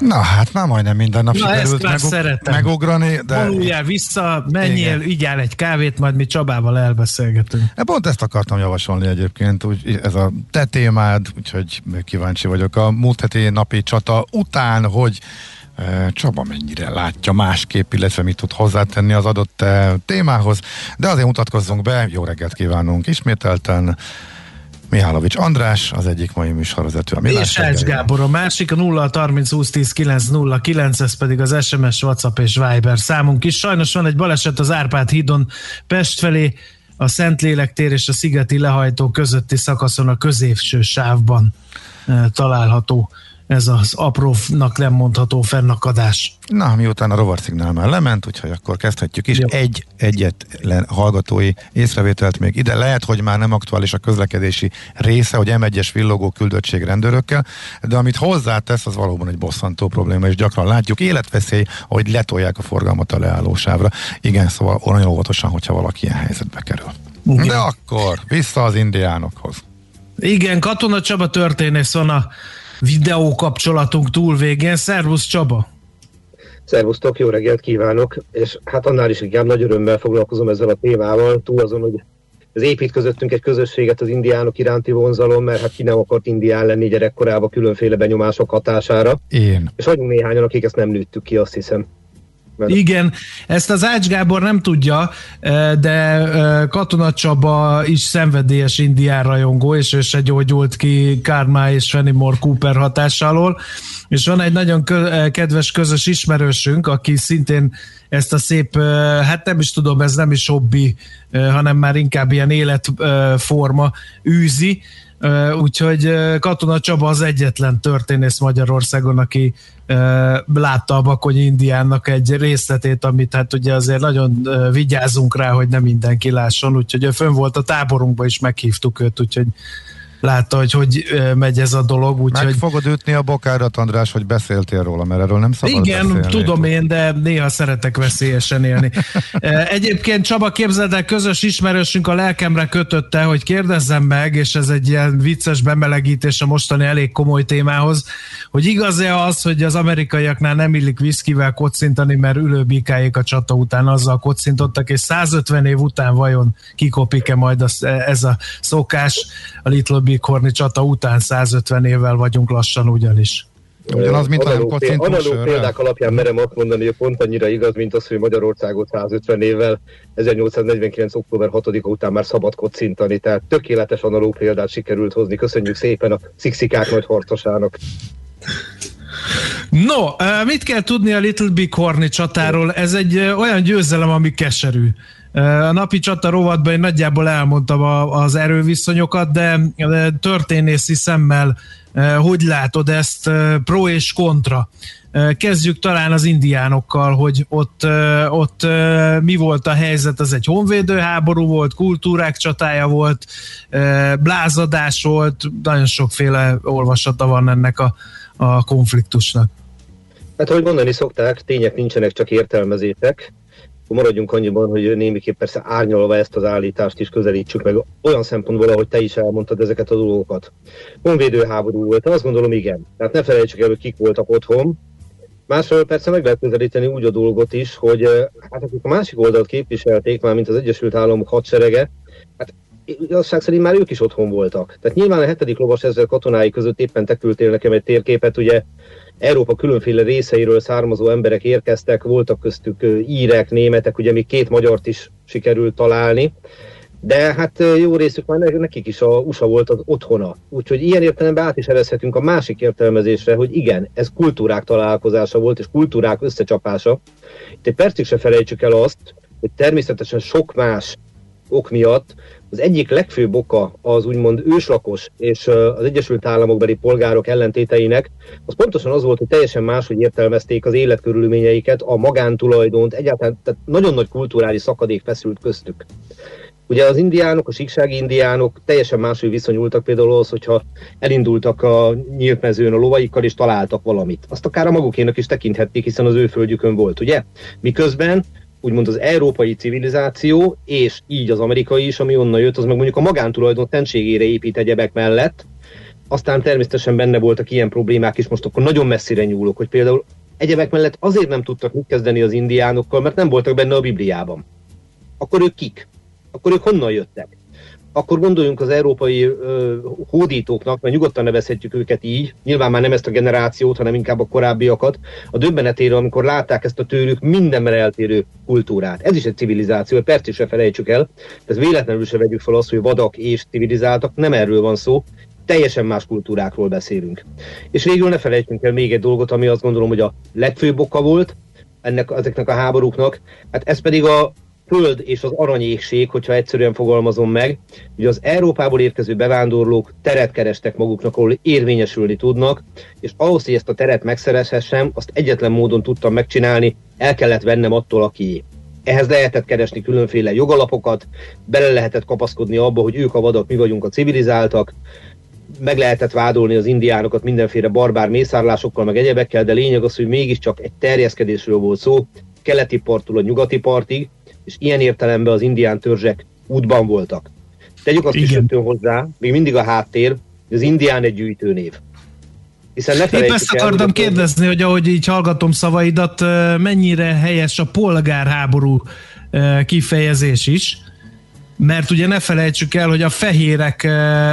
Na hát már majdnem minden nap Na, sikerült megug- szeretem. megugrani, de Vonuljál vissza, menjél, Igen. igyál egy kávét, majd mi Csabával elbeszélgetünk. Hát Pont ezt akartam javasolni egyébként, úgy, ez a te témád, úgyhogy kíváncsi vagyok a múlt heti napi csata után, hogy e, Csaba mennyire látja másképp, illetve mit tud hozzátenni az adott e, témához, de azért mutatkozzunk be, jó reggelt kívánunk ismételten, Mihálovics András, az egyik mai műsorvezető. A És reggeliben. Gábor a másik, a 0 30 20 10 9 0 9, ez pedig az SMS, WhatsApp és Viber számunk is. Sajnos van egy baleset az Árpád hídon Pest felé, a Szentlélek tér és a Szigeti lehajtó közötti szakaszon a középső sávban e, található ez az aprónak nem mondható fennakadás. Na, miután a rovarszignál már lement, úgyhogy akkor kezdhetjük is. Jó. Egy egyetlen hallgatói észrevételt még ide. Lehet, hogy már nem aktuális a közlekedési része, hogy M1-es villogó küldöttség rendőrökkel, de amit hozzátesz, az valóban egy bosszantó probléma, és gyakran látjuk. Életveszély, ahogy letolják a forgalmat a leállósávra. Igen, szóval nagyon óvatosan, hogyha valaki ilyen helyzetbe kerül. Igen. De akkor vissza az indiánokhoz. Igen, Katona Csaba történész van a videó kapcsolatunk túl végén. Szervusz Csaba! Szervusztok, jó reggelt kívánok, és hát annál is inkább nagy örömmel foglalkozom ezzel a témával, túl azon, hogy ez épít közöttünk egy közösséget az indiánok iránti vonzalom, mert hát ki nem akart indián lenni gyerekkorában különféle benyomások hatására, Én. és vagyunk néhányan, akik ezt nem nőttük ki, azt hiszem. Mert Igen, ezt az Ács Gábor nem tudja, eh, de eh, Katona Csaba is szenvedélyes indián rajongó, és ő se gyógyult ki Kármá és Fenimore Cooper hatásáról. És van egy nagyon kö- eh, kedves közös ismerősünk, aki szintén ezt a szép, hát nem is tudom, ez nem is hobbi, hanem már inkább ilyen életforma űzi, Úgyhogy Katona Csaba az egyetlen történész Magyarországon, aki látta a Bakony Indiánnak egy részletét, amit hát ugye azért nagyon vigyázunk rá, hogy nem mindenki lásson, úgyhogy ő fönn volt a táborunkba is, meghívtuk őt, úgyhogy látta, hogy hogy megy ez a dolog, Meg úgyhogy fogod ütni a bokárat, András, hogy beszéltél róla, mert erről nem szabad igen, beszélni. tudom én, de néha szeretek veszélyesen élni. E, Egyébként Csaba, képzeld el, közös ismerősünk a lelkemre kötötte, hogy kérdezzem meg, és ez egy ilyen vicces bemelegítés a mostani elég komoly témához, hogy igaz-e az, hogy az amerikaiaknál nem illik viszkivel kocintani, mert ülőbikáik a csata után azzal kocintottak, és 150 év után vajon kikopik-e majd az, ez a szokás a Little Big Horni csata után 150 évvel vagyunk lassan ugyanis. Ugyanaz, mint a nem analóg, analóg példák alapján merem azt mondani, hogy pont annyira igaz, mint az, hogy Magyarországot 150 évvel 1849. október 6-a után már szabad kocintani, tehát tökéletes analóg példát sikerült hozni. Köszönjük szépen a szixikák nagy harcosának. No, mit kell tudni a Little Big Horni csatáról? Ez egy olyan győzelem, ami keserű. A napi csata rovatban én nagyjából elmondtam az erőviszonyokat, de történészi szemmel hogy látod ezt pro és kontra? Kezdjük talán az indiánokkal, hogy ott, ott mi volt a helyzet, az egy honvédő háború volt, kultúrák csatája volt, blázadás volt, nagyon sokféle olvasata van ennek a, a konfliktusnak. Hát, ahogy mondani szokták, tények nincsenek, csak értelmezések. Akkor maradjunk annyiban, hogy némiképp persze árnyalva ezt az állítást is közelítsük meg olyan szempontból, ahogy te is elmondtad ezeket a dolgokat. Honvédő háború volt, azt gondolom igen. Tehát ne felejtsük el, hogy kik voltak otthon. Másról persze meg lehet közelíteni úgy a dolgot is, hogy eh, hát akik a másik oldalt képviselték, már mint az Egyesült Államok hadserege, hát igazság szerint már ők is otthon voltak. Tehát nyilván a hetedik lovas ezzel katonái között éppen te küldtél nekem egy térképet, ugye Európa különféle részeiről származó emberek érkeztek, voltak köztük írek, németek, ugye még két magyart is sikerült találni. De hát jó részük már nekik is a USA volt az otthona. Úgyhogy ilyen értelemben át is erezhetünk a másik értelmezésre, hogy igen, ez kultúrák találkozása volt, és kultúrák összecsapása. Itt egy percig se felejtsük el azt, hogy természetesen sok más ok miatt az egyik legfőbb oka az úgymond őslakos és az Egyesült Államokbeli polgárok ellentéteinek, az pontosan az volt, hogy teljesen máshogy értelmezték az életkörülményeiket, a magántulajdont, egyáltalán tehát nagyon nagy kulturális szakadék feszült köztük. Ugye az indiánok, a síksági indiánok teljesen máshogy viszonyultak például az, hogyha elindultak a nyílt mezőn a lovaikkal és találtak valamit. Azt akár a magukénak is tekinthették, hiszen az ő földjükön volt, ugye? Miközben úgymond az európai civilizáció, és így az amerikai is, ami onnan jött, az meg mondjuk a magántulajdon szentségére épít egyebek mellett. Aztán természetesen benne voltak ilyen problémák is, most akkor nagyon messzire nyúlok, hogy például egyebek mellett azért nem tudtak mit kezdeni az indiánokkal, mert nem voltak benne a Bibliában. Akkor ők kik? Akkor ők honnan jöttek? Akkor gondoljunk az európai ö, hódítóknak, mert nyugodtan nevezhetjük őket így, nyilván már nem ezt a generációt, hanem inkább a korábbiakat, a döbbenetéről, amikor látták ezt a tőlük mindenben eltérő kultúrát. Ez is egy civilizáció, egy percig se felejtsük el, ez véletlenül se vegyük fel azt, hogy vadak és civilizáltak, nem erről van szó, teljesen más kultúrákról beszélünk. És végül ne felejtsünk el még egy dolgot, ami azt gondolom, hogy a legfőbb oka volt ennek, ezeknek a háborúknak, hát ez pedig a föld és az aranyékség, hogyha egyszerűen fogalmazom meg, hogy az Európából érkező bevándorlók teret kerestek maguknak, ahol érvényesülni tudnak, és ahhoz, hogy ezt a teret megszerezhessem, azt egyetlen módon tudtam megcsinálni, el kellett vennem attól, aki ehhez lehetett keresni különféle jogalapokat, bele lehetett kapaszkodni abba, hogy ők a vadak, mi vagyunk a civilizáltak, meg lehetett vádolni az indiánokat mindenféle barbár mészárlásokkal, meg egyebekkel, de lényeg az, hogy mégiscsak egy terjeszkedésről volt szó, keleti parttól a nyugati partig, és ilyen értelemben az indián törzsek útban voltak. Tegyük azt Igen. is hozzá, még mindig a háttér, hogy az indián egy gyűjtőnév. Hiszen ne Épp ezt akartam el, kérdezni, hogy ahogy így hallgatom szavaidat, mennyire helyes a polgárháború kifejezés is, mert ugye ne felejtsük el, hogy a fehérek,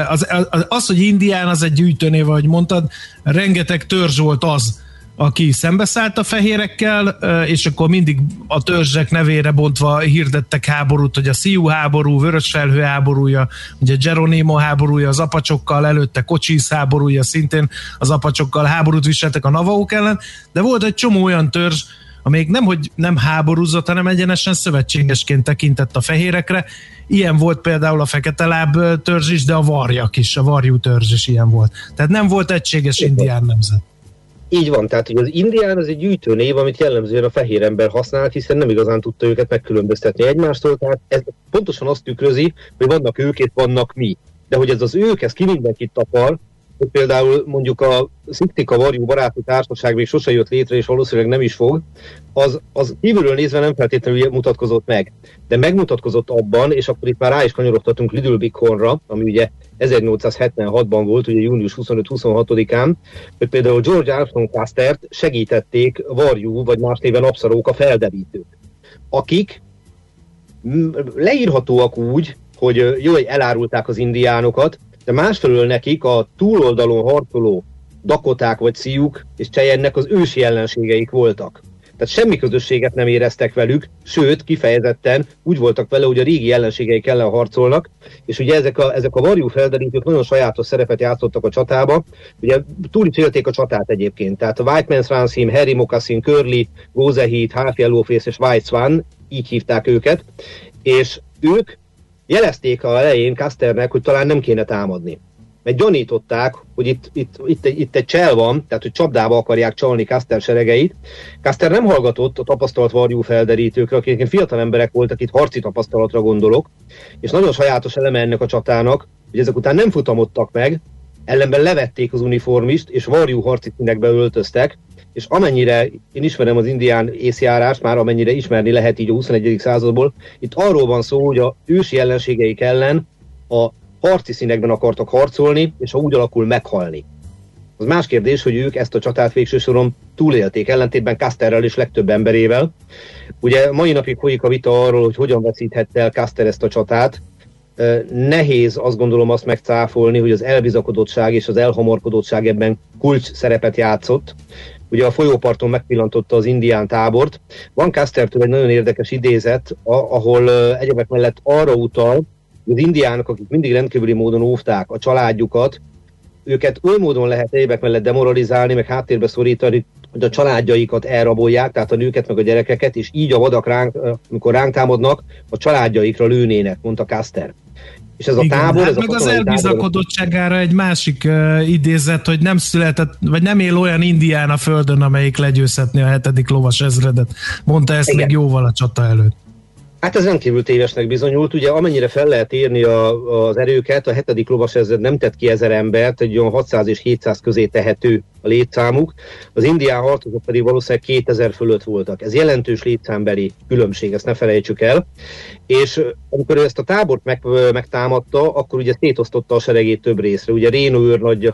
az, az, az hogy indián az egy gyűjtőnév, ahogy mondtad, rengeteg törzs volt az, aki szembeszállt a fehérekkel, és akkor mindig a törzsek nevére bontva hirdettek háborút, hogy a Sziú háború, Vörösfelhő háborúja, ugye Geronimo háborúja, az apacsokkal előtte Kocsis háborúja, szintén az apacsokkal háborút viseltek a navaók ellen, de volt egy csomó olyan törzs, amelyik nem, hogy nem háborúzott, hanem egyenesen szövetségesként tekintett a fehérekre. Ilyen volt például a fekete láb törzs is, de a varjak is, a varjú törzs is ilyen volt. Tehát nem volt egységes indián nemzet. Így van, tehát hogy az indián az egy gyűjtőnév, amit jellemzően a fehér ember használt, hiszen nem igazán tudta őket megkülönböztetni egymástól, tehát ez pontosan azt tükrözi, hogy vannak ők és vannak mi. De hogy ez az ők, ez ki mindenkit tapar, például mondjuk a Sziktika Varjú baráti társaság még sose jött létre, és valószínűleg nem is fog, az, az kívülről nézve nem feltétlenül mutatkozott meg. De megmutatkozott abban, és akkor itt már rá is kanyarodhatunk Little Big Hornra, ami ugye 1876-ban volt, ugye június 25-26-án, hogy például George Armstrong Castert segítették varjú, vagy más néven abszarók a felderítők, akik leírhatóak úgy, hogy jó, hogy elárulták az indiánokat, de másfelől nekik a túloldalon harcoló dakoták vagy szíjuk és csejennek az ősi ellenségeik voltak. Tehát semmi közösséget nem éreztek velük, sőt, kifejezetten úgy voltak vele, hogy a régi ellenségeik ellen harcolnak, és ugye ezek a, ezek a varjú felderítők nagyon sajátos szerepet játszottak a csatába, ugye túl is élték a csatát egyébként, tehát White Man's Ransom, Harry Moccasin, Curly, Gozehit, Half Yellowface és White Swan, így hívták őket, és ők jelezték a elején Casternek, hogy talán nem kéne támadni. Mert gyanították, hogy itt, itt, itt, egy, itt egy csel van, tehát hogy csapdába akarják csalni Caster seregeit. Caster nem hallgatott a tapasztalt varjú felderítőkre, akik fiatal emberek voltak, itt harci tapasztalatra gondolok, és nagyon sajátos eleme ennek a csatának, hogy ezek után nem futamodtak meg, ellenben levették az uniformist, és varjú harci színekbe öltöztek, és amennyire én ismerem az indián észjárást, már amennyire ismerni lehet így a 21. századból, itt arról van szó, hogy a ősi ellenségeik ellen a harci színekben akartak harcolni, és ha úgy alakul, meghalni. Az más kérdés, hogy ők ezt a csatát végső soron túlélték, ellentétben Casterrel és legtöbb emberével. Ugye mai napig folyik a vita arról, hogy hogyan veszíthette el Caster ezt a csatát. Nehéz azt gondolom azt megcáfolni, hogy az elbizakodottság és az elhamorkodottság ebben kulcs szerepet játszott ugye a folyóparton megpillantotta az indián tábort. Van Castertől egy nagyon érdekes idézet, ahol egyebek mellett arra utal, Az indiánok, akik mindig rendkívüli módon óvták a családjukat, őket oly módon lehet évek mellett demoralizálni, meg háttérbe szorítani, hogy a családjaikat elrabolják, tehát a nőket meg a gyerekeket, és így a vadak ránk, amikor ránk támadnak, a családjaikra lőnének, mondta Caster. És ez a Igen, tábor... Hát ez meg a az elbizakodottságára egy másik uh, idézet, hogy nem született, vagy nem él olyan indián a földön, amelyik legyőzhetné a hetedik lovas ezredet. Mondta ezt Igen. még jóval a csata előtt. Hát ez rendkívül tévesnek bizonyult. Ugye amennyire fel lehet írni a, az erőket, a hetedik lovasezred nem tett ki ezer embert, egy olyan 600 és 700 közé tehető a létszámuk. Az indián harcosok pedig valószínűleg 2000 fölött voltak. Ez jelentős létszámbeli különbség, ezt ne felejtsük el. És amikor ezt a tábort meg, megtámadta, akkor ugye szétosztotta a seregét több részre. Ugye Réno őrnagy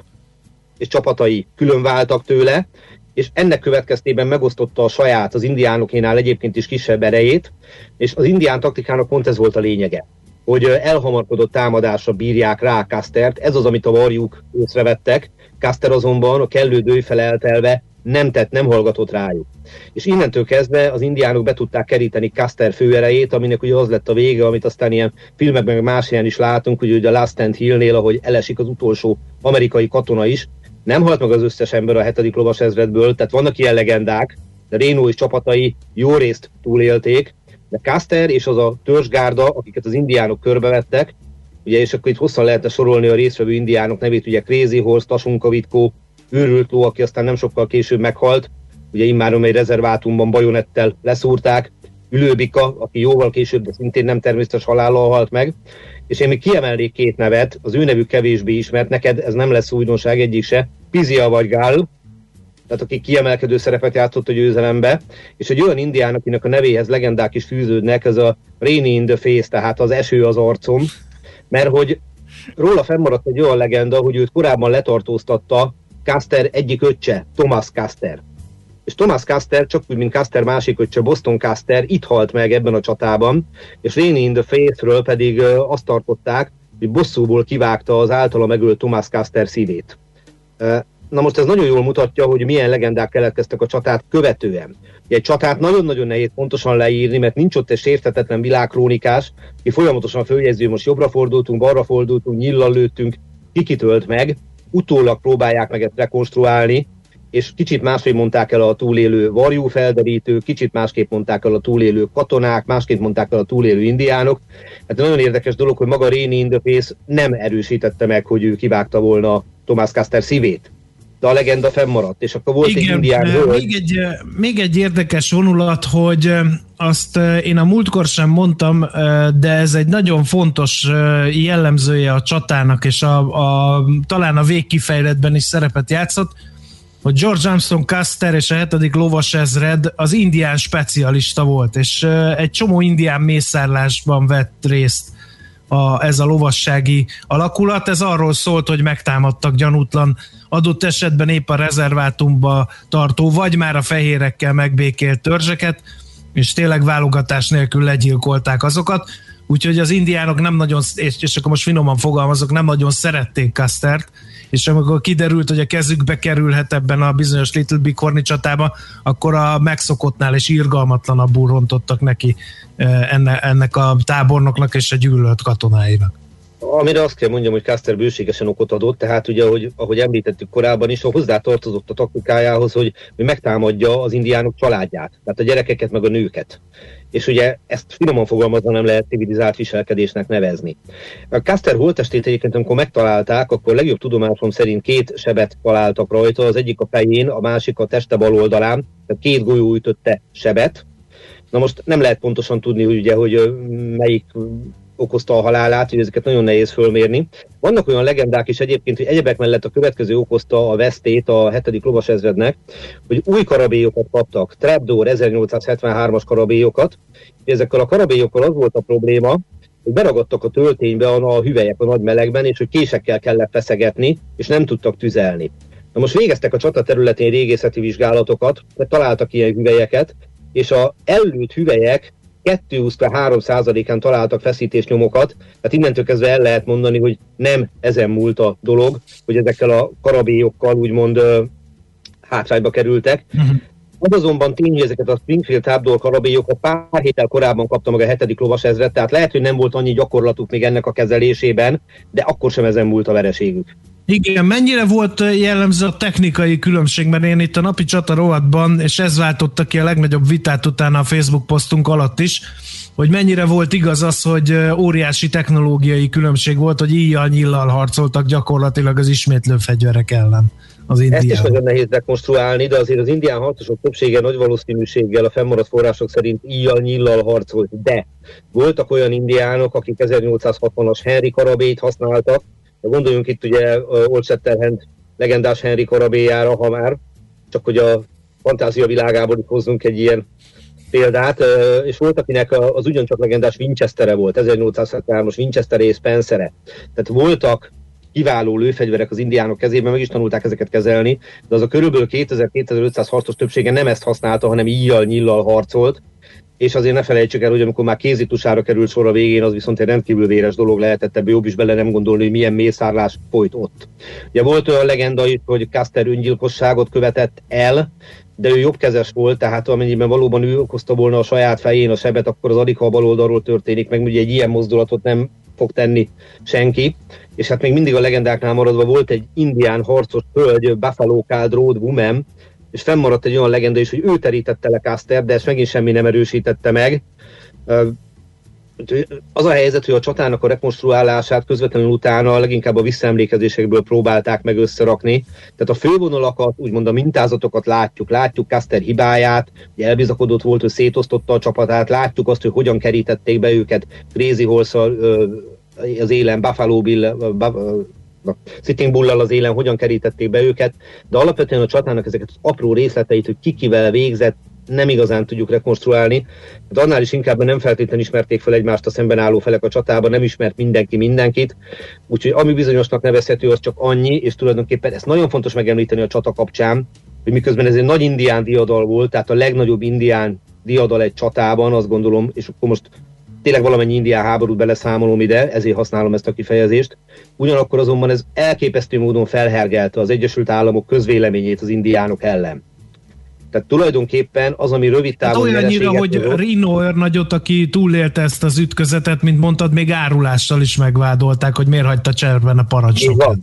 és csapatai külön váltak tőle, és ennek következtében megosztotta a saját, az indiánokénál egyébként is kisebb erejét, és az indián taktikának pont ez volt a lényege, hogy elhamarkodott támadásra bírják rá Kastert, ez az, amit a varjuk észrevettek, Kaster azonban a kellő dőj feleltelve nem tett, nem hallgatott rájuk. És innentől kezdve az indiánok be tudták keríteni Caster főerejét, aminek ugye az lett a vége, amit aztán ilyen filmekben, meg más ilyen is látunk, hogy ugye a Last Stand Hill-nél, ahogy elesik az utolsó amerikai katona is, nem halt meg az összes ember a hetedik lovas ezredből, tehát vannak ilyen legendák, de Rénó és csapatai jó részt túlélték, de Caster és az a törzsgárda, akiket az indiánok körbevettek, ugye, és akkor itt hosszan lehetne sorolni a résztvevő indiánok nevét, ugye Crazy Horse, Tasunkavitkó, őrült ló, aki aztán nem sokkal később meghalt, ugye immáron egy rezervátumban bajonettel leszúrták, Ülőbika, aki jóval később, de szintén nem természetes halállal halt meg, és én még kiemelnék két nevet, az ő nevük kevésbé ismert, neked ez nem lesz újdonság egyik se, Pizia vagy Gál, tehát aki kiemelkedő szerepet játszott a győzelembe, és egy olyan indián, akinek a nevéhez legendák is fűződnek, ez a Rainy in the Face, tehát az eső az arcom, mert hogy róla fennmaradt egy olyan legenda, hogy őt korábban letartóztatta Caster egyik öccse, Thomas Caster és Thomas Caster, csak úgy, mint Caster másik öccse, Boston Caster itt halt meg ebben a csatában, és Rainy in the Face-ről pedig azt tartották, hogy bosszúból kivágta az általa megölt Thomas Caster szívét. Na most ez nagyon jól mutatja, hogy milyen legendák keletkeztek a csatát követően. Egy csatát nagyon-nagyon nehéz pontosan leírni, mert nincs ott egy sértetetlen világkrónikás, ki folyamatosan följegyző, most jobbra fordultunk, balra fordultunk, nyillal lőttünk, kikitölt meg, utólag próbálják meg ezt rekonstruálni, és kicsit másképp mondták el a túlélő varjú felderítő, kicsit másképp mondták el a túlélő katonák, másképp mondták el a túlélő indiánok. Hát nagyon érdekes dolog, hogy maga Réni Indöfész nem erősítette meg, hogy ő kivágta volna Tomás Caster szívét. De a legenda fennmaradt, és akkor volt Igen, egy indián Még egy, még egy érdekes vonulat, hogy azt én a múltkor sem mondtam, de ez egy nagyon fontos jellemzője a csatának, és a, a, talán a végkifejletben is szerepet játszott, hogy George Armstrong Custer és a hetedik lovas ezred az indián specialista volt, és egy csomó indián mészárlásban vett részt a, ez a lovassági alakulat. Ez arról szólt, hogy megtámadtak gyanútlan adott esetben épp a rezervátumba tartó, vagy már a fehérekkel megbékélt törzseket, és tényleg válogatás nélkül legyilkolták azokat. Úgyhogy az indiánok nem nagyon, és, és akkor most finoman fogalmazok, nem nagyon szerették Castert, és amikor kiderült, hogy a kezükbe kerülhet ebben a bizonyos Little Big Horny csatában, akkor a megszokottnál és irgalmatlanabbul rontottak neki eh, enne, ennek a tábornoknak és a gyűlölt katonáinak. Amire azt kell mondjam, hogy Caster bőségesen okot adott, tehát ugye, ahogy, ahogy említettük korábban is, hozzá tartozott a taktikájához, hogy, hogy megtámadja az indiánok családját, tehát a gyerekeket meg a nőket és ugye ezt finoman fogalmazva nem lehet civilizált viselkedésnek nevezni. A Caster holtestét egyébként, amikor megtalálták, akkor legjobb tudomásom szerint két sebet találtak rajta, az egyik a fején, a másik a teste bal oldalán, tehát két golyó ütötte sebet. Na most nem lehet pontosan tudni, hogy ugye, hogy melyik okozta a halálát, hogy ezeket nagyon nehéz fölmérni. Vannak olyan legendák is egyébként, hogy egyebek mellett a következő okozta a vesztét a 7. lovasezrednek, hogy új karabélyokat kaptak, Trapdoor 1873-as karabélyokat, ezekkel a karabélyokkal az volt a probléma, hogy beragadtak a tölténybe a, a hüvelyek a nagy melegben, és hogy késekkel kellett feszegetni, és nem tudtak tüzelni. Na most végeztek a csata területén régészeti vizsgálatokat, mert találtak ilyen hüvelyeket, és a ellőtt hüvelyek 2-3 százalékán találtak feszítésnyomokat, tehát innentől kezdve el lehet mondani, hogy nem ezen múlt a dolog, hogy ezekkel a karabélyokkal úgymond hátrányba kerültek. Uh-huh. Az azonban tény, hogy ezeket a Springfield Trapdoor karabélyokat pár héttel korábban kapta meg a hetedik lovas ezret, tehát lehet, hogy nem volt annyi gyakorlatuk még ennek a kezelésében, de akkor sem ezen múlt a vereségük. Igen, mennyire volt jellemző a technikai különbség, mert én itt a napi csata rovatban, és ez váltotta ki a legnagyobb vitát utána a Facebook posztunk alatt is, hogy mennyire volt igaz az, hogy óriási technológiai különbség volt, hogy íjjal nyillal harcoltak gyakorlatilag az ismétlő fegyverek ellen az indián. Ezt is nagyon nehéz rekonstruálni, de azért az indián harcosok többsége nagy valószínűséggel a fennmaradt források szerint íjjal nyillal harcolt, de voltak olyan indiánok, akik 1860-as Henry karabét használtak, gondoljunk itt ugye Old Shatterhand legendás Henry karabéjára, ha már, csak hogy a fantázia világából itt hozzunk egy ilyen példát, és volt, akinek az ugyancsak legendás Winchestere volt, 1873-as Winchester és Spencer-e. Tehát voltak kiváló lőfegyverek az indiánok kezében, meg is tanulták ezeket kezelni, de az a körülbelül 2000-2500 harcos többsége nem ezt használta, hanem íjjal, nyillal harcolt, és azért ne felejtsük el, hogy amikor már kézitusára került sor a végén, az viszont egy rendkívül véres dolog lehetett, ebbe jobb is bele nem gondolni, hogy milyen mészárlás folyt ott. Ugye volt olyan legenda is, hogy Caster öngyilkosságot követett el, de ő jobbkezes volt, tehát amennyiben valóban ő okozta volna a saját fején a sebet, akkor az alig, ha a bal oldalról történik, meg ugye egy ilyen mozdulatot nem fog tenni senki. És hát még mindig a legendáknál maradva volt egy indián harcos hölgy, Buffalo Cald Road Woman, és fennmaradt egy olyan legenda is, hogy ő terítette le Caster, de ezt megint semmi nem erősítette meg. Az a helyzet, hogy a csatának a rekonstruálását közvetlenül utána leginkább a visszaemlékezésekből próbálták meg összerakni. Tehát a fővonalakat, úgymond a mintázatokat látjuk, látjuk Caster hibáját, hogy elbizakodott volt, hogy szétosztotta a csapatát, látjuk azt, hogy hogyan kerítették be őket Crazy horse az élen, Buffalo Bill, Sitting Bullal az élen hogyan kerítették be őket, de alapvetően a csatának ezeket az apró részleteit, hogy kikivel végzett, nem igazán tudjuk rekonstruálni. De annál is inkább nem feltétlenül ismerték fel egymást a szemben álló felek a csatában, nem ismert mindenki mindenkit. Úgyhogy ami bizonyosnak nevezhető, az csak annyi, és tulajdonképpen ezt nagyon fontos megemlíteni a csata kapcsán, hogy miközben ez egy nagy indián diadal volt, tehát a legnagyobb indián diadal egy csatában, azt gondolom, és akkor most tényleg valamennyi indián háborút beleszámolom ide, ezért használom ezt a kifejezést. Ugyanakkor azonban ez elképesztő módon felhergelte az Egyesült Államok közvéleményét az indiánok ellen. Tehát tulajdonképpen az, ami rövid hát távon... Hát olyannyira, hogy hozott, Rino nagyot, aki túlélte ezt az ütközetet, mint mondtad, még árulással is megvádolták, hogy miért hagyta cserben a parancsnokat.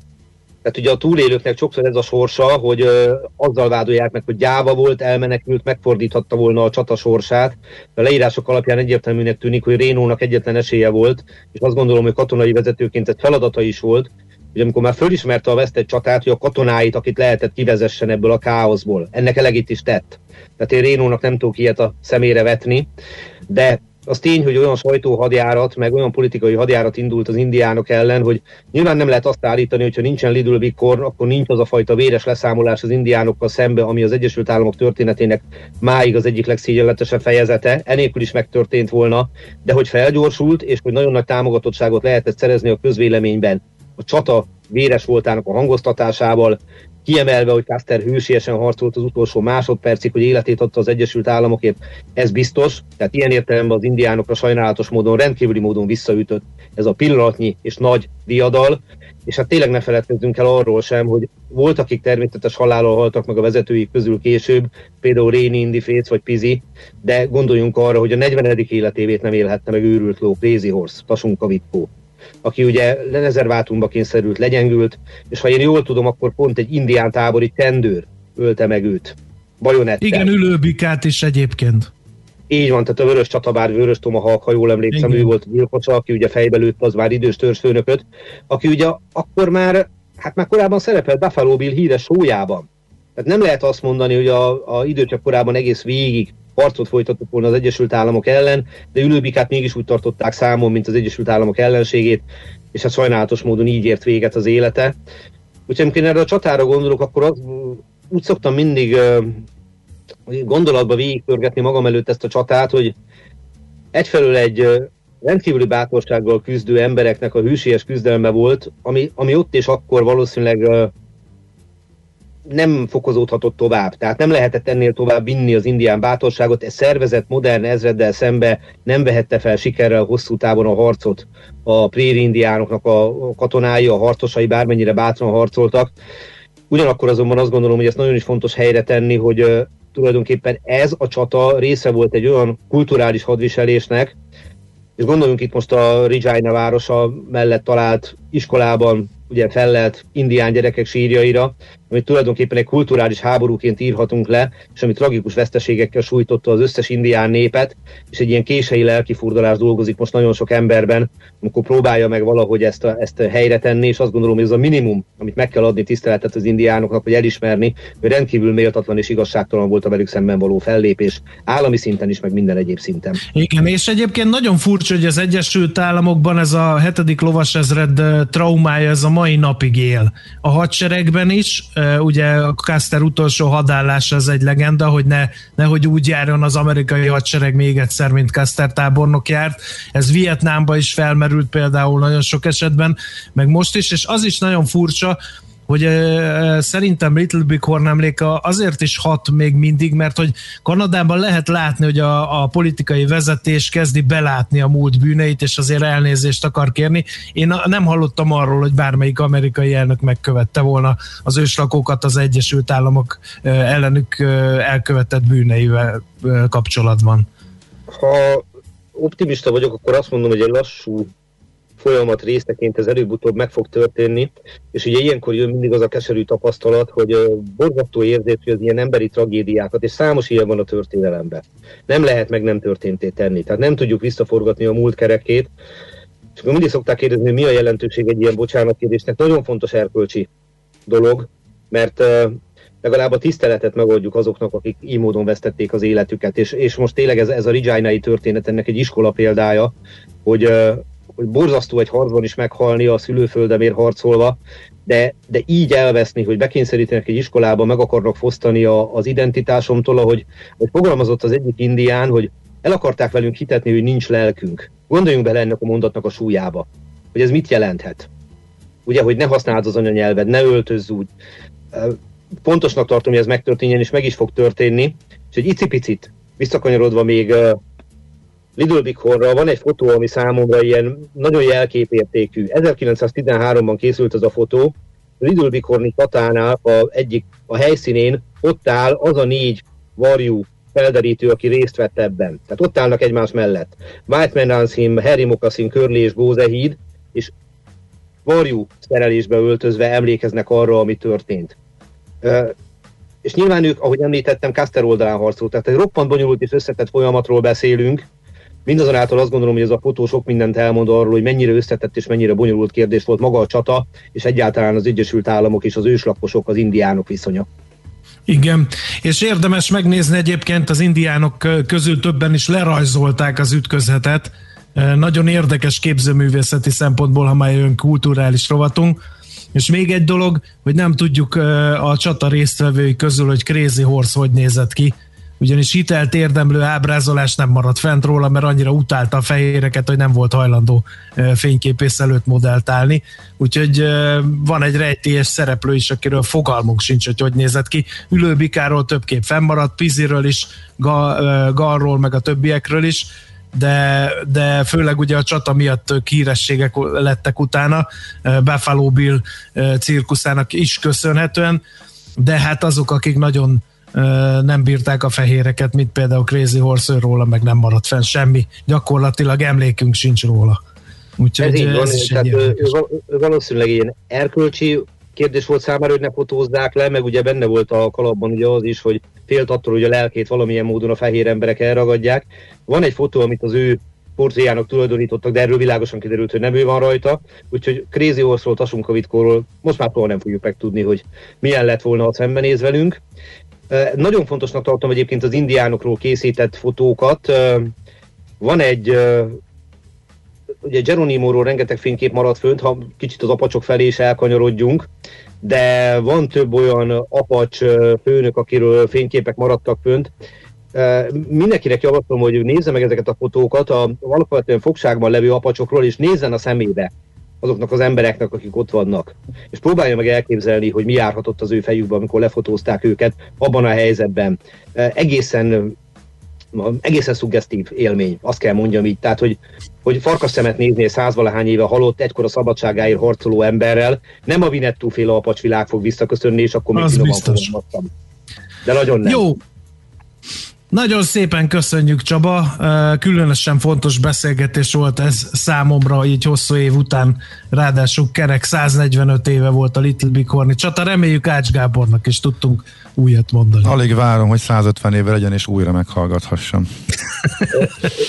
Tehát ugye a túlélőknek sokszor ez a sorsa, hogy ö, azzal vádolják meg, hogy gyáva volt, elmenekült, megfordíthatta volna a csata sorsát. A leírások alapján egyértelműnek tűnik, hogy Rénónak egyetlen esélye volt, és azt gondolom, hogy katonai vezetőként ez feladata is volt, hogy amikor már fölismerte a vesztett csatát, hogy a katonáit, akit lehetett kivezessen ebből a káoszból. Ennek elegit is tett. Tehát én Rénónak nem tudok ilyet a szemére vetni, de az tény, hogy olyan sajtóhadjárat, meg olyan politikai hadjárat indult az indiánok ellen, hogy nyilván nem lehet azt állítani, hogyha nincsen Little Big akkor nincs az a fajta véres leszámolás az indiánokkal szembe, ami az Egyesült Államok történetének máig az egyik legszégyenletesebb fejezete. Enélkül is megtörtént volna, de hogy felgyorsult, és hogy nagyon nagy támogatottságot lehetett szerezni a közvéleményben a csata véres voltának a hangoztatásával, kiemelve, hogy Caster hősiesen harcolt az utolsó másodpercig, hogy életét adta az Egyesült Államokért, ez biztos. Tehát ilyen értelemben az indiánokra sajnálatos módon, rendkívüli módon visszaütött ez a pillanatnyi és nagy diadal, és hát tényleg ne feledkezzünk el arról sem, hogy volt, akik természetes halállal haltak meg a vezetőik közül később, például Réni, Indi vagy Pizi, de gondoljunk arra, hogy a 40. életévét nem élhette meg őrült ló, Crazy Horse, Tasunka Vitkó aki ugye rezervátumba kényszerült, legyengült, és ha én jól tudom, akkor pont egy indián tábori tendőr ölte meg őt. Bajonettel. Igen, ülőbikát is egyébként. Így van, tehát a Vörös Csatabár, Vörös Tomahawk, ha jól emlékszem, Igen. ő volt a gyilkosa, aki ugye fejbe lőtt az már idős törzsfőnököt, aki ugye akkor már, hát már korábban szerepelt Buffalo Bill híres sójában. Tehát nem lehet azt mondani, hogy a, a időcsap korában egész végig harcot folytattak volna az Egyesült Államok ellen, de Ülőbikát mégis úgy tartották számon, mint az Egyesült Államok ellenségét, és hát sajnálatos módon így ért véget az élete. Úgyhogy amikor erre a csatára gondolok, akkor az, úgy szoktam mindig gondolatba végigpörgetni magam előtt ezt a csatát, hogy egyfelől egy rendkívüli bátorsággal küzdő embereknek a hűséges küzdelme volt, ami, ami ott és akkor valószínűleg nem fokozódhatott tovább. Tehát nem lehetett ennél tovább vinni az indián bátorságot. Ez szervezett modern ezreddel szembe nem vehette fel sikerrel hosszú távon a harcot. A préri indiánoknak a katonái, a harcosai bármennyire bátran harcoltak. Ugyanakkor azonban azt gondolom, hogy ezt nagyon is fontos helyre tenni, hogy tulajdonképpen ez a csata része volt egy olyan kulturális hadviselésnek, és gondoljunk itt most a Regina városa mellett talált iskolában ugye fellelt indián gyerekek sírjaira, amit tulajdonképpen egy kulturális háborúként írhatunk le, és ami tragikus veszteségekkel sújtotta az összes indián népet, és egy ilyen kései lelkifurdalás dolgozik most nagyon sok emberben, amikor próbálja meg valahogy ezt, a, ezt a helyre tenni, és azt gondolom, hogy ez a minimum, amit meg kell adni tiszteletet az indiánoknak, hogy elismerni, hogy rendkívül méltatlan és igazságtalan volt a velük szemben való fellépés, állami szinten is, meg minden egyéb szinten. Igen, és egyébként nagyon furcsa, hogy az Egyesült Államokban ez a hetedik lovasezred traumája ez a mai napig él. A hadseregben is, ugye a Custer utolsó hadállása az egy legenda, hogy ne, nehogy úgy járjon az amerikai hadsereg még egyszer, mint Custer tábornok járt. Ez Vietnámban is felmerült például nagyon sok esetben, meg most is, és az is nagyon furcsa, hogy uh, szerintem Little Big Horn emléke azért is hat még mindig, mert hogy Kanadában lehet látni, hogy a, a politikai vezetés kezdi belátni a múlt bűneit, és azért elnézést akar kérni. Én nem hallottam arról, hogy bármelyik amerikai elnök megkövette volna az őslakókat az Egyesült Államok ellenük elkövetett bűneivel kapcsolatban. Ha optimista vagyok, akkor azt mondom, hogy egy lassú folyamat részeként ez előbb-utóbb meg fog történni, és ugye ilyenkor jön mindig az a keserű tapasztalat, hogy borzasztó érzés, hogy az ilyen emberi tragédiákat, és számos ilyen van a történelemben. Nem lehet meg nem történté tenni. Tehát nem tudjuk visszaforgatni a múlt kerekét, és akkor mindig szokták kérdezni, hogy mi a jelentőség egy ilyen bocsánatkérdésnek. Nagyon fontos erkölcsi dolog, mert legalább a tiszteletet megoldjuk azoknak, akik így módon vesztették az életüket. És, és most tényleg ez, ez a Regina-i történet ennek egy iskola példája, hogy, hogy borzasztó egy harcban is meghalni a szülőföldemért harcolva, de, de így elveszni, hogy bekényszerítenek egy iskolába, meg akarnak fosztani a, az identitásomtól, ahogy, hogy fogalmazott az egyik indián, hogy el akarták velünk hitetni, hogy nincs lelkünk. Gondoljunk bele ennek a mondatnak a súlyába, hogy ez mit jelenthet. Ugye, hogy ne használd az anyanyelved, ne öltözz úgy. Pontosnak tartom, hogy ez megtörténjen, és meg is fog történni. És egy icipicit visszakanyarodva még Little Big Hornra van egy fotó, ami számomra ilyen nagyon jelképértékű. 1913-ban készült ez a fotó. Little Big Horni Katának a egyik a helyszínén ott áll az a négy varjú felderítő, aki részt vett ebben. Tehát ott állnak egymás mellett. White Man Him, Harry Mokassin, Körli és Gózehíd, és varjú szerelésbe öltözve emlékeznek arra, ami történt. Uh, és nyilván ők, ahogy említettem, Caster oldalán harcol. Tehát egy roppant bonyolult és összetett folyamatról beszélünk, Mindazonáltal azt gondolom, hogy ez a fotó sok mindent elmond arról, hogy mennyire összetett és mennyire bonyolult kérdés volt maga a csata, és egyáltalán az Egyesült Államok és az őslakosok, az indiánok viszonya. Igen, és érdemes megnézni egyébként az indiánok közül többen is lerajzolták az ütközetet. Nagyon érdekes képzőművészeti szempontból, ha már jön kulturális rovatunk. És még egy dolog, hogy nem tudjuk a csata résztvevői közül, hogy Crazy Horse hogy nézett ki ugyanis hitelt érdemlő ábrázolás nem maradt fent róla, mert annyira utálta a fehéreket, hogy nem volt hajlandó fényképész előtt modellt állni. Úgyhogy van egy rejtélyes szereplő is, akiről fogalmunk sincs, hogy hogy nézett ki. Ülőbikáról több kép fennmaradt, Piziről is, Garról, meg a többiekről is de, de főleg ugye a csata miatt hírességek lettek utána, Buffalo Bill cirkuszának is köszönhetően, de hát azok, akik nagyon nem bírták a fehéreket, mint például Crazy Horse róla, meg nem maradt fenn semmi. Gyakorlatilag emlékünk sincs róla. Úgyhogy ez így van, ez tehát ő, ő valószínűleg ilyen erkölcsi kérdés volt számára, hogy ne fotózzák le, meg ugye benne volt a kalapban ugye az is, hogy félt attól, hogy a lelkét valamilyen módon a fehér emberek elragadják. Van egy fotó, amit az ő portréjának tulajdonítottak, de erről világosan kiderült, hogy nem ő van rajta. Úgyhogy Crazy Horse-ról, Tasunkavitkóról most már nem fogjuk megtudni, hogy milyen lett volna, ha szembenéz velünk. Nagyon fontosnak tartom egyébként az indiánokról készített fotókat. Van egy, ugye Geronimo-ról rengeteg fénykép maradt fönt, ha kicsit az apacsok felé is elkanyarodjunk, de van több olyan apacs főnök, akiről fényképek maradtak fönt. Mindenkinek javaslom, hogy nézze meg ezeket a fotókat a alapvetően fogságban levő apacsokról, és nézzen a szemébe azoknak az embereknek, akik ott vannak. És próbálja meg elképzelni, hogy mi járhatott az ő fejükben, amikor lefotózták őket abban a helyzetben. E, egészen egészen szuggesztív élmény, azt kell mondjam így. Tehát, hogy, hogy farkas szemet nézni százvalahány éve halott, egykor a szabadságáért harcoló emberrel, nem a Vinettú féle apacs világ fog visszaköszönni, és akkor még az biztos. De nagyon nem. Jó, Nagyon szépen köszönjük Csaba, különösen fontos beszélgetés volt ez számomra így hosszú év után, ráadásul kerek 145 éve volt a Little Big Horny csata, reméljük Ács Gábornak is tudtunk újat mondani. Alig várom, hogy 150 éve legyen és újra meghallgathassam.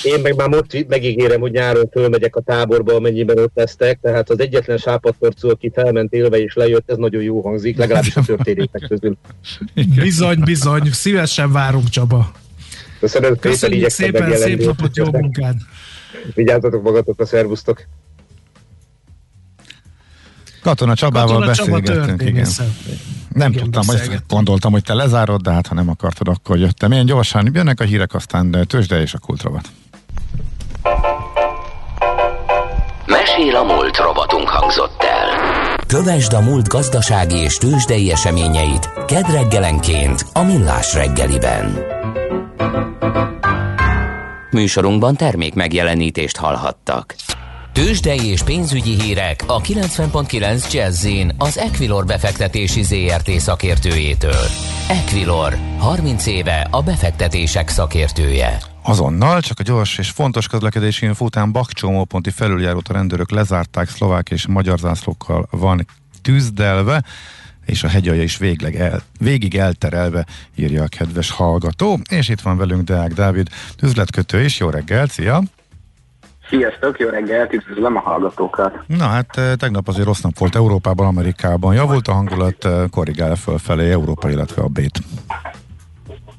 Én meg már most megígérem, hogy nyáron fölmegyek a táborba, amennyiben ott lesztek, tehát az egyetlen sápadporcú, aki felment élve és lejött, ez nagyon jó hangzik, legalábbis a történétek közül. Bizony, bizony, szívesen várunk Csaba. Köszönöm, Köszönjük szépen, szép napot, jó munkát! Vigyázzatok magatokra, szervusztok! Katona Csabával Katona beszélgettünk, Csaba igen. Nem igen, tudtam, hogy gondoltam, hogy te lezárod, de hát ha nem akartad, akkor jöttem. Én gyorsan jönnek a hírek, aztán tőzsde és a kultrovat. Mesél a múlt robotunk hangzott el. Kövesd a múlt gazdasági és tőzsdei eseményeit kedreggelenként a Millás reggeliben. Műsorunkban termék megjelenítést hallhattak. Tőzsdei és pénzügyi hírek a 90.9 jazz az Equilor befektetési ZRT szakértőjétől. Equilor, 30 éve a befektetések szakértője. Azonnal, csak a gyors és fontos közlekedési info után Bakcsomóponti felüljárót a rendőrök lezárták, szlovák és magyar zászlókkal van tűzdelve és a hegyalja is végleg el, végig elterelve, írja a kedves hallgató. És itt van velünk Deák Dávid, üzletkötő is. Jó reggel, szia! Sziasztok, jó reggelt, üdvözlöm a hallgatókat. Na hát eh, tegnap azért rossz nap volt Európában, Amerikában. Javult a hangulat, eh, korrigál fölfelé Európa, illetve a Bét.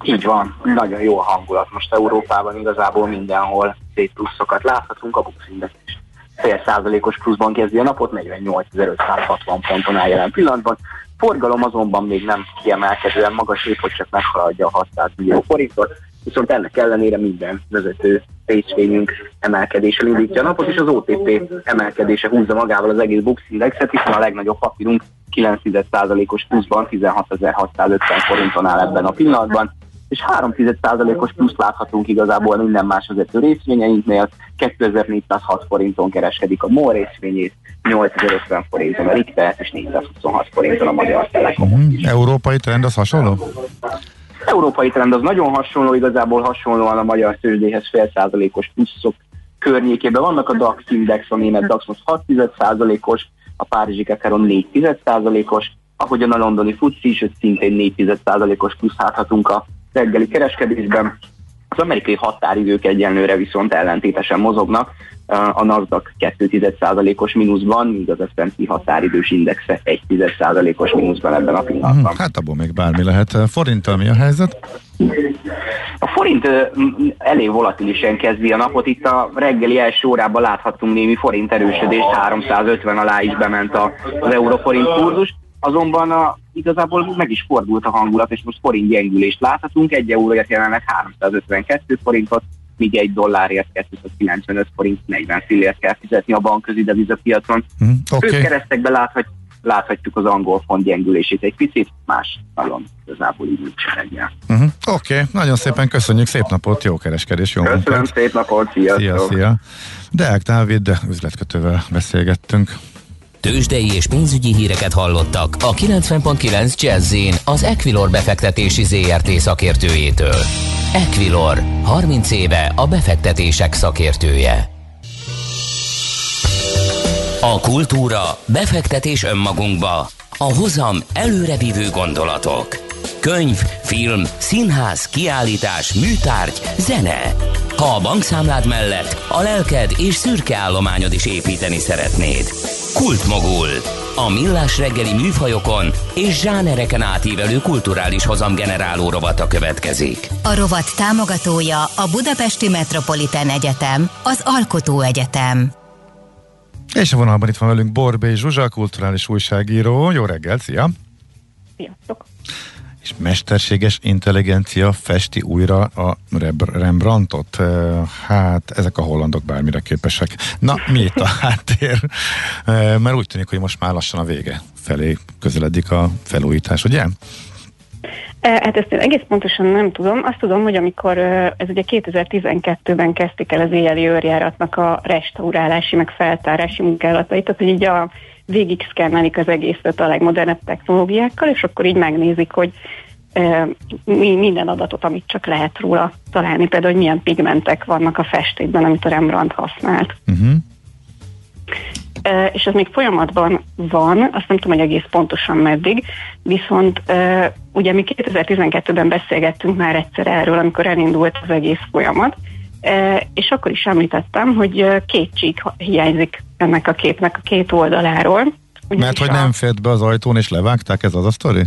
Így van, nagyon jó a hangulat. Most Európában igazából mindenhol szép pluszokat láthatunk, a Bux Index is fél százalékos pluszban kezdi a napot, 48.560 ponton áll jelen pillanatban. Forgalom azonban még nem kiemelkedően magas, épp hogy csak meghaladja a 600 millió forintot, viszont ennek ellenére minden vezető részvényünk emelkedéssel indítja a napot, és az OTP emelkedése húzza magával az egész Bux Indexet, hiszen a legnagyobb papírunk 9%-os pluszban 16.650 forinton áll ebben a pillanatban, és 3%-os plusz láthatunk igazából minden más vezető részvényeinknél, 2406 forinton kereskedik a MOL részvényét, 8050 forinton a Richter, és 426 forinton a Magyar Telekom. Uh-huh. Európai trend az hasonló? Európai trend az nagyon hasonló, igazából hasonlóan a magyar tőzsdéhez fél százalékos pluszok környékében vannak a DAX index, a német DAX most 6 százalékos, a Párizsi Kekeron 4 százalékos, ahogyan a londoni FTSE is, szintén 4 százalékos plusz láthatunk a reggeli kereskedésben. Az amerikai határidők egyenlőre viszont ellentétesen mozognak, a NASDAQ 2,1%-os mínuszban, míg az S&P határidős indexe 1,1%-os mínuszban ebben a pillanatban. Hmm, hát abból még bármi lehet. Forinttal mi a helyzet? A forint elég volatilisen kezdi a napot. Itt a reggeli első órában láthattunk némi forint erősödést, 350 alá is bement az euróforint kurzus. Azonban a, igazából meg is fordult a hangulat, és most forint gyengülést láthatunk. Egy euróért jelenleg 352 forintot, míg egy dollárért 295 forint 40 fillért kell fizetni a bankközi devizapiacon. Mm, okay. Főkeresztekbe láthat, láthatjuk az angol font gyengülését egy picit, más nagyon igazából így nincs reggel. Uh-huh. Oké, okay. nagyon szépen köszönjük, szép napot, jó kereskedés, jó Köszönöm, munkát. szép napot, sziasztok! Szia, szia! Deák Dávid üzletkötővel beszélgettünk. Tőzsdei és pénzügyi híreket hallottak a 90.9 jazz az Equilor befektetési ZRT szakértőjétől. Equilor, 30 éve a befektetések szakértője. A kultúra, befektetés önmagunkba, a hozam előrevívő gondolatok. Könyv, film, színház, kiállítás, műtárgy, zene. Ha a bankszámlád mellett a lelked és szürke állományod is építeni szeretnéd. Kultmogul. A millás reggeli műfajokon és zsánereken átívelő kulturális hozamgeneráló rovata következik. A rovat támogatója a Budapesti Metropolitán Egyetem, az Alkotó Egyetem. És a vonalban itt van velünk Borbé Zsuzsa, kulturális újságíró. Jó reggel, szia! Sziasztok! És mesterséges intelligencia festi újra a Rembrandtot. Hát ezek a hollandok bármire képesek. Na, mi itt a háttér? Mert úgy tűnik, hogy most már lassan a vége felé közeledik a felújítás, ugye? Hát ezt én egész pontosan nem tudom. Azt tudom, hogy amikor ez ugye 2012-ben kezdték el az éjjeli őrjáratnak a restaurálási, meg feltárási munkálatait, tehát hogy így a végig szkennelik az egészet a legmodernebb technológiákkal, és akkor így megnézik, hogy minden adatot, amit csak lehet róla találni, például, hogy milyen pigmentek vannak a festékben, amit a Rembrandt használt. Uh-huh. És ez még folyamatban van, azt nem tudom, hogy egész pontosan meddig, viszont ugye mi 2012-ben beszélgettünk már egyszer erről, amikor elindult az egész folyamat, és akkor is említettem, hogy két csík hiányzik ennek a képnek a két oldaláról. Mert hogy a... nem fért be az ajtón és levágták, ez az a sztori?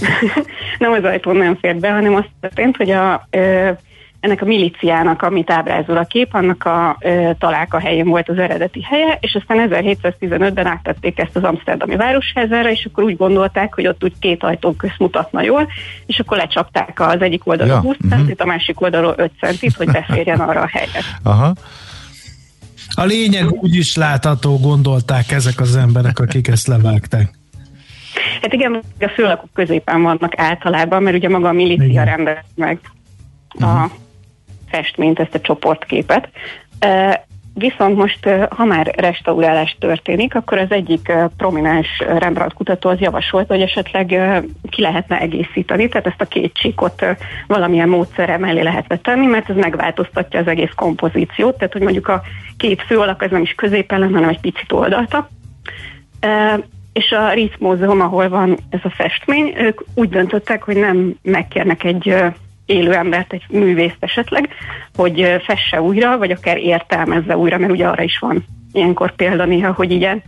nem az ajtón nem fért be, hanem azt történt, hogy a, ö, ennek a miliciának, amit ábrázol a kép, annak a ö, találka helyén volt az eredeti helye, és aztán 1715-ben áttették ezt az Amsterdami városházára, és akkor úgy gondolták, hogy ott úgy két ajtó közt mutatna jól, és akkor lecsapták az egyik oldalról ja, 20 uh-huh. centit, a másik oldalról 5 centit, hogy beférjen arra a helyre. Aha. A lényeg úgy is látható, gondolták ezek az emberek, akik ezt levágták. Hát igen, a főlakok középen vannak általában, mert ugye maga a milícia rendez meg a uh-huh. Festményt, ezt a csoportképet. Viszont most, ha már restaurálás történik, akkor az egyik prominens Rembrandt kutató az javasolta, hogy esetleg ki lehetne egészíteni, tehát ezt a két csíkot valamilyen módszerre mellé lehetne tenni, mert ez megváltoztatja az egész kompozíciót, tehát hogy mondjuk a két fő alak az nem is középen hanem egy picit oldalta. És a Ritz Múzeum, ahol van ez a festmény, ők úgy döntöttek, hogy nem megkérnek egy élő embert, egy művészt esetleg, hogy fesse újra, vagy akár értelmezze újra, mert ugye arra is van ilyenkor példa néha, hogy igen,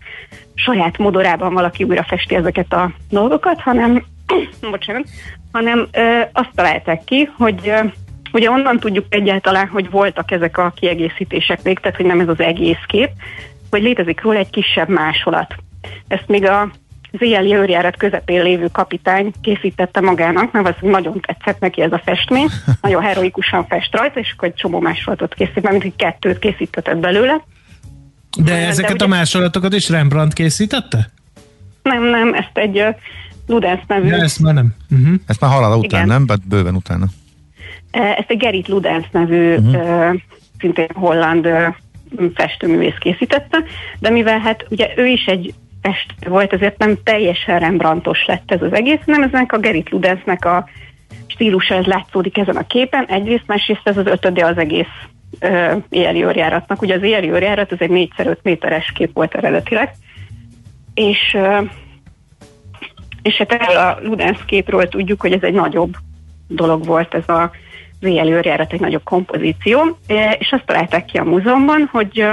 saját modorában valaki újra festi ezeket a dolgokat, hanem, bocsánat, hanem ö, azt találták ki, hogy ö, ugye onnan tudjuk egyáltalán, hogy voltak ezek a kiegészítések még, tehát hogy nem ez az egész kép, hogy létezik róla egy kisebb másolat. Ezt még a az éjjeli őrjárat közepén lévő kapitány készítette magának, mert az nagyon tetszett neki ez a festmény, nagyon heroikusan fest rajta, és akkor egy csomó másolatot készít, mert mint kettőt készítetett belőle. De, De ezeket ugye... a másolatokat is Rembrandt készítette? Nem, nem, ezt egy uh, Ludens nevű... Ja, ezt már nem. Uh-huh. Ezt már halála után, Igen. nem? Bőven utána. Ezt egy Gerit Ludens nevű, uh-huh. uh, szintén holland uh, festőművész készítette, de mivel hát ugye ő is egy festő volt, ezért nem teljesen Rembrandtos lett ez az egész, hanem eznek a Gerit Ludensnek a stílusa, ez látszódik ezen a képen. Egyrészt, másrészt ez az ötöde az egész ö, éjjeli őrjáratnak. Ugye az éjjeli őrjárat, ez egy 4x5 méteres kép volt eredetileg, és, és hát erről a Ludens képről tudjuk, hogy ez egy nagyobb dolog volt ez a az éjjeli őrjárat egy nagyobb kompozíció, és azt találták ki a múzeumban, hogy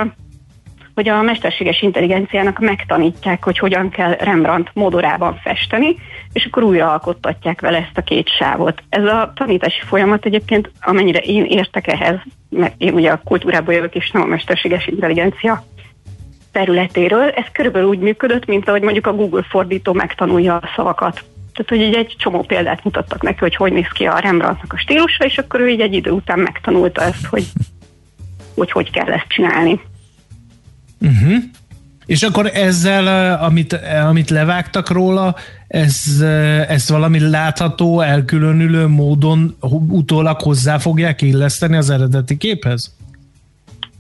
hogy a mesterséges intelligenciának megtanítják, hogy hogyan kell Rembrandt modorában festeni, és akkor újra alkottatják vele ezt a két sávot. Ez a tanítási folyamat egyébként, amennyire én értek ehhez, mert én ugye a kultúrából jövök, és nem a mesterséges intelligencia területéről, ez körülbelül úgy működött, mint ahogy mondjuk a Google fordító megtanulja a szavakat. Tehát, hogy így egy csomó példát mutattak neki, hogy hogy néz ki a Rembrandtnak a stílusa, és akkor ő így egy idő után megtanulta ezt, hogy hogy, hogy kell ezt csinálni. Uh-huh. És akkor ezzel, amit, amit levágtak róla, ez, ez valami látható, elkülönülő módon utólag hozzá fogják illeszteni az eredeti képhez?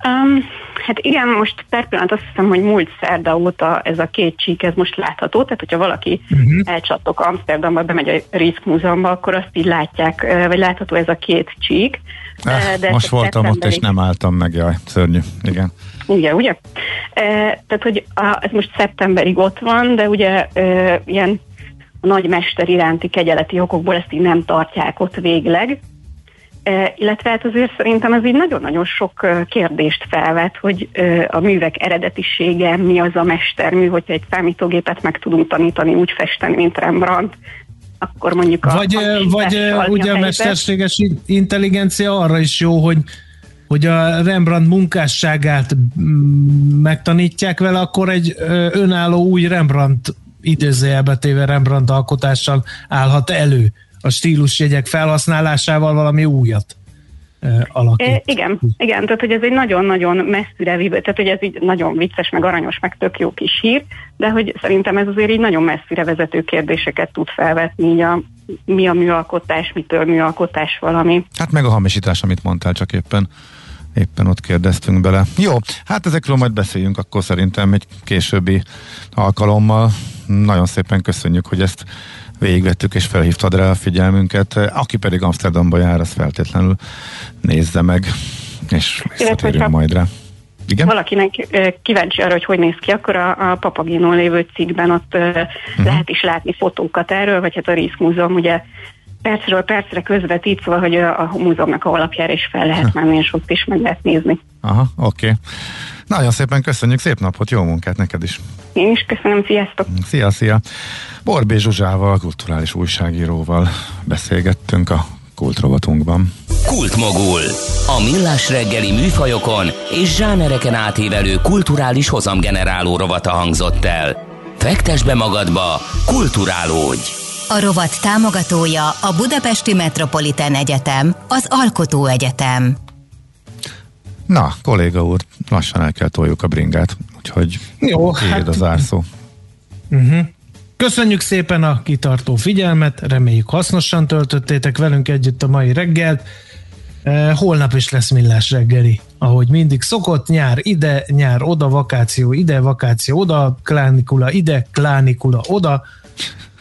Um, hát igen, most per pillanat azt hiszem, hogy múlt szerda óta ez a két csík, ez most látható, tehát hogyha valaki uh-huh. elcsattok Amsterdamba, bemegy a Rizk Múzeumba, akkor azt így látják, vagy látható ez a két csík. Eh, de most voltam ott, és nem álltam meg, jaj, szörnyű, igen. Igen, ugye? E, tehát, hogy a, ez most szeptemberig ott van, de ugye e, ilyen a nagy mester iránti kegyeleti okokból ezt így nem tartják ott végleg. E, illetve hát azért szerintem ez így nagyon-nagyon sok kérdést felvet, hogy e, a művek eredetisége, mi az a mestermű, hogyha egy számítógépet meg tudunk tanítani úgy festeni, mint Rembrandt, akkor mondjuk a... Vagy, vagy ugye a mesterséges intelligencia arra is jó, hogy hogy a Rembrandt munkásságát megtanítják vele, akkor egy önálló új Rembrandt idézőjelbe téve Rembrandt alkotással állhat elő a stílusjegyek felhasználásával valami újat alakít. É, igen, igen, tehát hogy ez egy nagyon-nagyon messzire vívő, tehát hogy ez így nagyon vicces, meg aranyos, meg tök jó kis hír, de hogy szerintem ez azért így nagyon messzire vezető kérdéseket tud felvetni, így a, mi a műalkotás, mitől műalkotás valami. Hát meg a hamisítás, amit mondtál csak éppen éppen ott kérdeztünk bele. Jó, hát ezekről majd beszéljünk akkor szerintem egy későbbi alkalommal. nagyon szépen köszönjük, hogy ezt végigvettük és felhívtad rá a figyelmünket. Aki pedig Amsterdamba jár, az feltétlenül nézze meg, és visszatérünk majd rá. Igen? valakinek kíváncsi arra, hogy hogy néz ki, akkor a, a Papagino lévő cikkben ott uh-huh. lehet is látni fotókat erről, vagy hát a Rész Múzeum ugye percről percre közvetít, szóval, hogy a, a múzeumnak a alapjára is fel lehet menni, és ott is meg lehet nézni. Aha, oké. Okay. Nagyon szépen köszönjük, szép napot, jó munkát neked is. Én is köszönöm, sziasztok! Szia, szia! Borbé Zsuzsával, kulturális újságíróval beszélgettünk a kultrovatunkban. Kultmogul. A millás reggeli műfajokon és zsánereken átívelő kulturális hozamgeneráló rovata hangzott el. Fektes be magadba, kulturálódj! A rovat támogatója a Budapesti Metropolitán Egyetem, az Alkotó Egyetem. Na, kolléga úr, lassan el kell toljuk a bringát, úgyhogy Jó, hát... a zárszó. Uh-huh. Köszönjük szépen a kitartó figyelmet, reméljük hasznosan töltöttétek velünk együtt a mai reggelt. E, holnap is lesz millás reggeli, ahogy mindig szokott, nyár ide, nyár oda, vakáció ide, vakáció oda, klánikula ide, klánikula oda.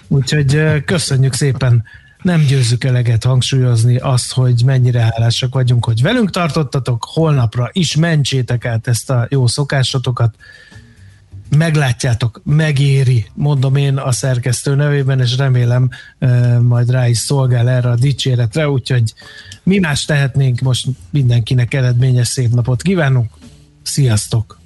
Úgyhogy köszönjük szépen. Nem győzzük eleget hangsúlyozni azt, hogy mennyire hálásak vagyunk, hogy velünk tartottatok, holnapra is mentsétek át ezt a jó szokásotokat, meglátjátok, megéri, mondom én a szerkesztő nevében, és remélem majd rá is szolgál erre a dicséretre, úgyhogy mi más tehetnénk, most mindenkinek eredményes szép napot kívánunk, sziasztok!